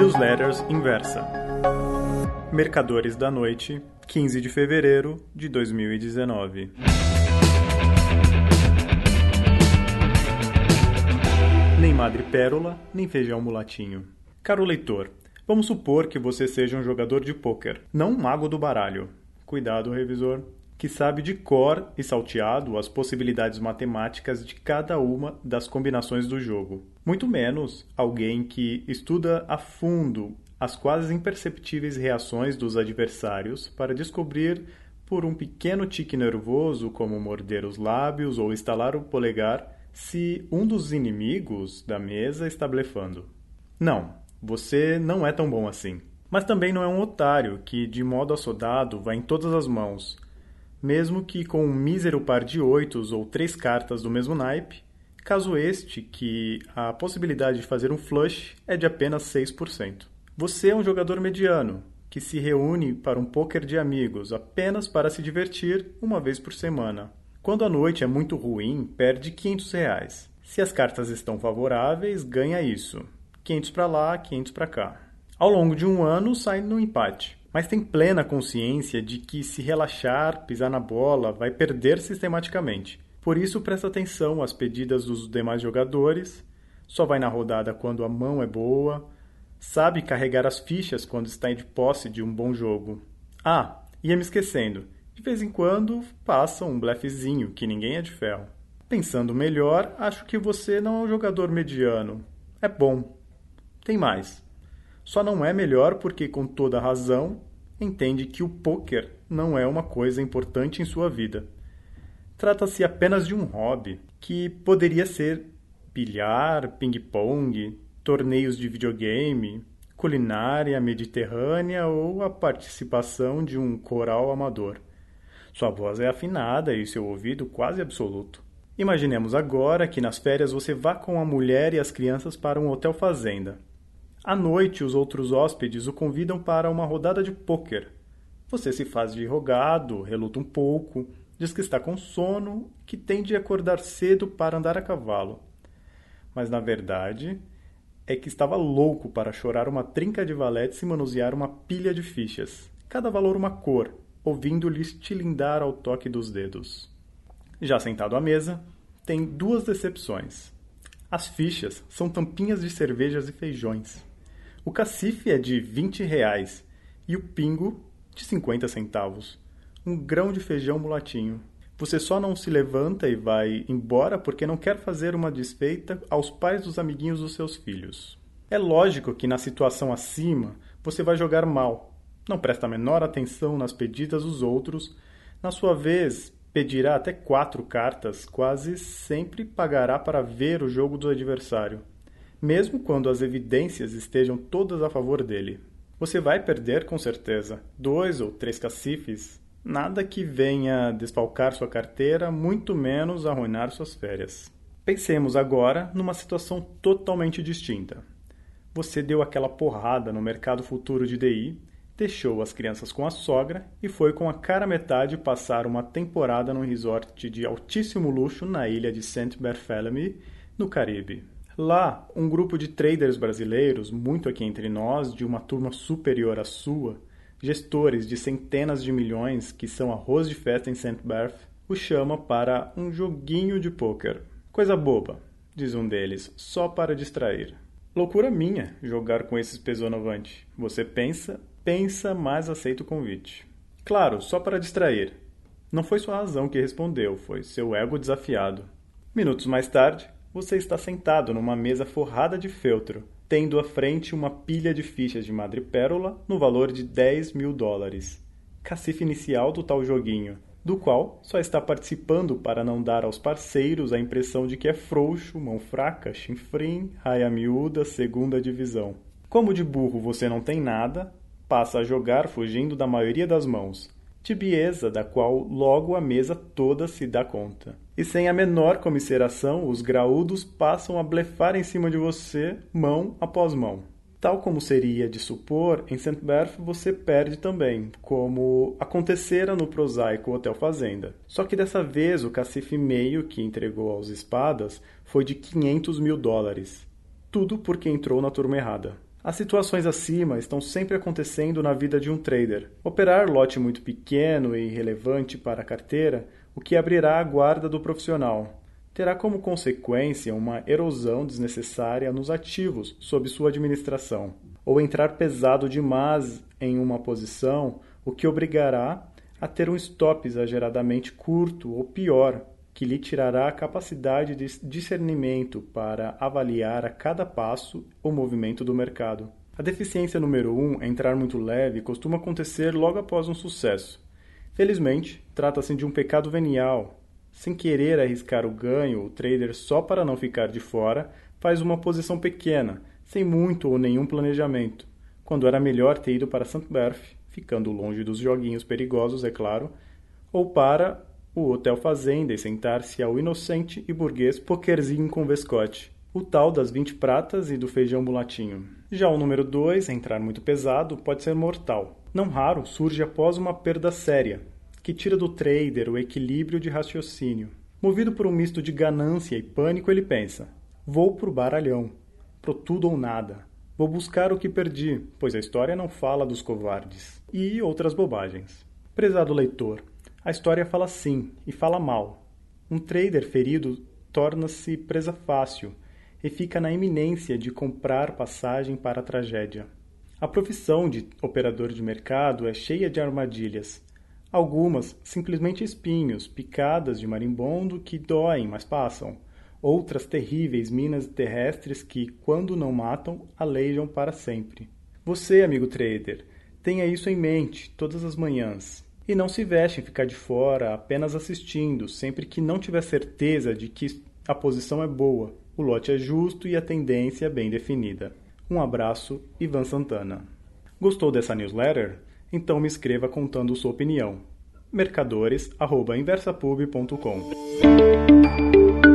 Newsletters Inversa. Mercadores da Noite, 15 de fevereiro de 2019. Nem madre pérola, nem feijão mulatinho. Caro leitor, vamos supor que você seja um jogador de pôquer, não um mago do baralho. Cuidado, revisor que sabe de cor e salteado as possibilidades matemáticas de cada uma das combinações do jogo. Muito menos alguém que estuda a fundo as quase imperceptíveis reações dos adversários para descobrir por um pequeno tique nervoso, como morder os lábios ou estalar o polegar, se um dos inimigos da mesa está blefando. Não, você não é tão bom assim. Mas também não é um otário que, de modo assodado, vai em todas as mãos, mesmo que com um mísero par de oitos ou três cartas do mesmo naipe, caso este que a possibilidade de fazer um flush é de apenas 6%. Você é um jogador mediano, que se reúne para um poker de amigos apenas para se divertir uma vez por semana. Quando a noite é muito ruim, perde 500 reais. Se as cartas estão favoráveis, ganha isso. 500 para lá, 500 para cá. Ao longo de um ano, sai no empate mas tem plena consciência de que se relaxar, pisar na bola, vai perder sistematicamente. Por isso presta atenção às pedidas dos demais jogadores, só vai na rodada quando a mão é boa, sabe carregar as fichas quando está de posse de um bom jogo. Ah, ia me esquecendo, de vez em quando passa um blefezinho, que ninguém é de ferro. Pensando melhor, acho que você não é um jogador mediano. É bom. Tem mais. Só não é melhor porque, com toda razão, entende que o poker não é uma coisa importante em sua vida. Trata-se apenas de um hobby que poderia ser bilhar, ping-pong, torneios de videogame, culinária mediterrânea ou a participação de um coral amador. Sua voz é afinada e seu ouvido quase absoluto. Imaginemos agora que nas férias você vá com a mulher e as crianças para um hotel fazenda. À noite, os outros hóspedes o convidam para uma rodada de pôquer. Você se faz de rogado, reluta um pouco, diz que está com sono, que tem de acordar cedo para andar a cavalo. Mas na verdade é que estava louco para chorar uma trinca de valetes e manusear uma pilha de fichas, cada valor uma cor, ouvindo-lhes tilindar ao toque dos dedos. Já sentado à mesa, tem duas decepções. As fichas são tampinhas de cervejas e feijões. O cacife é de 20 reais e o pingo de 50 centavos. Um grão de feijão mulatinho. Você só não se levanta e vai embora porque não quer fazer uma desfeita aos pais dos amiguinhos dos seus filhos. É lógico que na situação acima você vai jogar mal. Não presta a menor atenção nas pedidas dos outros. Na sua vez, pedirá até quatro cartas, quase sempre pagará para ver o jogo do adversário mesmo quando as evidências estejam todas a favor dele. Você vai perder com certeza dois ou três cacifes, nada que venha desfalcar sua carteira, muito menos arruinar suas férias. Pensemos agora numa situação totalmente distinta. Você deu aquela porrada no mercado futuro de DI, deixou as crianças com a sogra e foi com a cara metade passar uma temporada num resort de altíssimo luxo na ilha de St. Barthélemy, no Caribe. Lá, um grupo de traders brasileiros, muito aqui entre nós, de uma turma superior à sua, gestores de centenas de milhões que são arroz de festa em St. Barth, o chama para um joguinho de pôquer. Coisa boba, diz um deles, só para distrair. Loucura minha jogar com esses pesonovante. Você pensa, pensa, mas aceita o convite. Claro, só para distrair. Não foi sua razão que respondeu, foi seu ego desafiado. Minutos mais tarde, você está sentado numa mesa forrada de feltro, tendo à frente uma pilha de fichas de madrepérola no valor de 10 mil dólares. Cacife inicial do tal joguinho, do qual só está participando para não dar aos parceiros a impressão de que é frouxo, mão fraca, chinfrim, raia miúda, segunda divisão. Como de burro você não tem nada, passa a jogar fugindo da maioria das mãos, tibieza da qual logo a mesa toda se dá conta. E sem a menor comisseração, os graúdos passam a blefar em cima de você, mão após mão. Tal como seria de supor, em St. Berth você perde também, como acontecera no prosaico Hotel Fazenda. Só que dessa vez o cacife meio que entregou aos espadas foi de 500 mil dólares. Tudo porque entrou na turma errada. As situações acima estão sempre acontecendo na vida de um trader. Operar lote muito pequeno e irrelevante para a carteira, o que abrirá a guarda do profissional. Terá como consequência uma erosão desnecessária nos ativos sob sua administração, ou entrar pesado demais em uma posição, o que obrigará a ter um stop exageradamente curto ou pior, que lhe tirará a capacidade de discernimento para avaliar a cada passo o movimento do mercado. A deficiência número 1, um, entrar muito leve, costuma acontecer logo após um sucesso. Felizmente, trata-se de um pecado venial. Sem querer arriscar o ganho, o trader, só para não ficar de fora, faz uma posição pequena, sem muito ou nenhum planejamento, quando era melhor ter ido para St. Berth, ficando longe dos joguinhos perigosos, é claro, ou para o Hotel Fazenda e sentar-se ao inocente e burguês pokerzinho com vescote, o tal das 20 pratas e do feijão mulatinho. Já o número 2, entrar muito pesado, pode ser mortal. Não raro surge após uma perda séria, que tira do trader o equilíbrio de raciocínio. Movido por um misto de ganância e pânico, ele pensa: vou pro baralhão, pro tudo ou nada. Vou buscar o que perdi, pois a história não fala dos covardes. E outras bobagens. Prezado leitor, a história fala sim e fala mal. Um trader ferido torna-se presa fácil e fica na iminência de comprar passagem para a tragédia. A profissão de operador de mercado é cheia de armadilhas. Algumas simplesmente espinhos, picadas de marimbondo que doem, mas passam. Outras terríveis minas terrestres que, quando não matam, aleijam para sempre. Você, amigo trader, tenha isso em mente todas as manhãs. E não se veste em ficar de fora apenas assistindo, sempre que não tiver certeza de que a posição é boa, o lote é justo e a tendência é bem definida. Um abraço, Ivan Santana. Gostou dessa newsletter? Então me escreva contando sua opinião. mercadores@inversapub.com